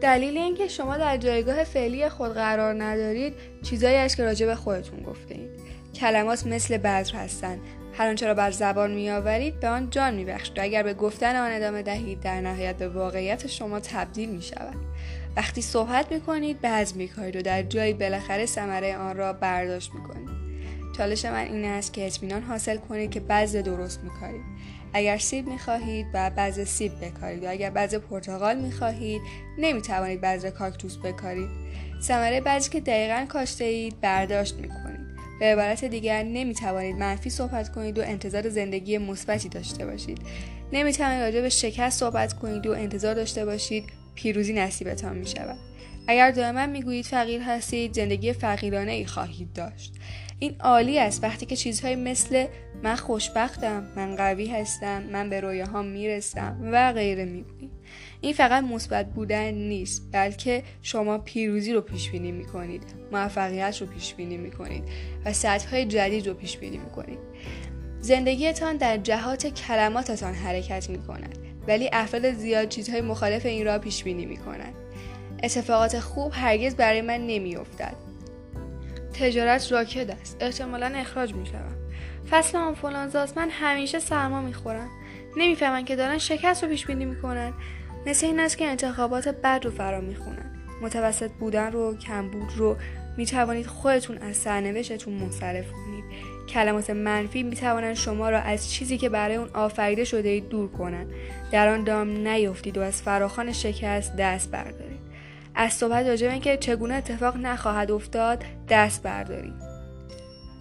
دلیل اینکه شما در جایگاه فعلی خود قرار ندارید چیزایی است که راجع به خودتون گفته اید. کلمات مثل بذر هستند هر آنچه را بر زبان میآورید به آن جان میبخشید. و اگر به گفتن آن ادامه دهید در نهایت به واقعیت شما تبدیل می شود وقتی صحبت می کنید بعض می کنید و در جایی بالاخره ثمره آن را برداشت می کنید چالش من این است که اطمینان حاصل کنید که بعض درست می کارید اگر سیب می خواهید و بعض سیب بکارید. و اگر بعض پرتقال می خواهید نمی توانید بعض کاکتوس بکارید. ثمره بعضی که دقیقا کاشته اید برداشت می کنید به عبارت دیگر نمی توانید منفی صحبت کنید و انتظار زندگی مثبتی داشته باشید. نمی توانید راجع به شکست صحبت کنید و انتظار داشته باشید پیروزی نصیبتان می شود اگر دائما می‌گویید فقیر هستید زندگی فقیرانه ای خواهید داشت. این عالی است. وقتی که چیزهایی مثل من خوشبختم من قوی هستم من به رویاهام می‌رسم و غیره می‌گویید. این فقط مثبت بودن نیست بلکه شما پیروزی رو پیش بینی می‌کنید موفقیت رو پیش بینی می‌کنید و سطح جدید رو پیش بینی می‌کنید. زندگیتان در جهات کلماتتان حرکت می‌کند ولی افراد زیاد چیزهای مخالف این را پیش بینی می‌کنند. اتفاقات خوب هرگز برای من نمیافتد. تجارت راکد است. احتمالا اخراج می‌شوم. فصل آنفولانزاست من همیشه سرما می‌خورم. نمی‌فهمن که دارن شکست رو پیش بینی می‌کنن. مثل این است که انتخابات بد رو فرا می‌خونن. متوسط بودن رو کمبود رو می‌توانید خودتون از سرنوشتتون منصرف کنید. کلمات منفی می‌توانند شما را از چیزی که برای اون آفریده شده اید دور کنند. در آن دام نیفتید و از فراخان شکست دست بردارید. از صحبت راجع به اینکه چگونه اتفاق نخواهد افتاد دست بردارید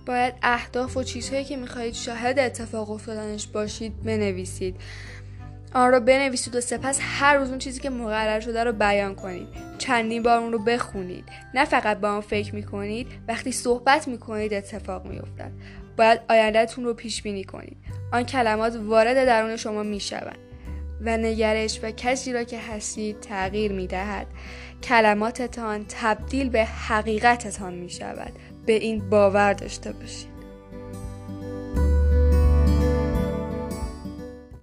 باید اهداف و چیزهایی که می‌خواهید شاهد اتفاق افتادنش باشید بنویسید. آن رو بنویسید و سپس هر روز اون چیزی که مقرر شده رو بیان کنید. چندین بار اون رو بخونید. نه فقط با آن فکر می‌کنید وقتی صحبت می‌کنید اتفاق میافتد. باید آیندهتون رو پیش بینی کنید. آن کلمات وارد درون شما می‌شوند. و نگرش و کسی را که هستید تغییر می‌دهد. کلماتتان تبدیل به حقیقتتان می شود به این باور داشته باشید.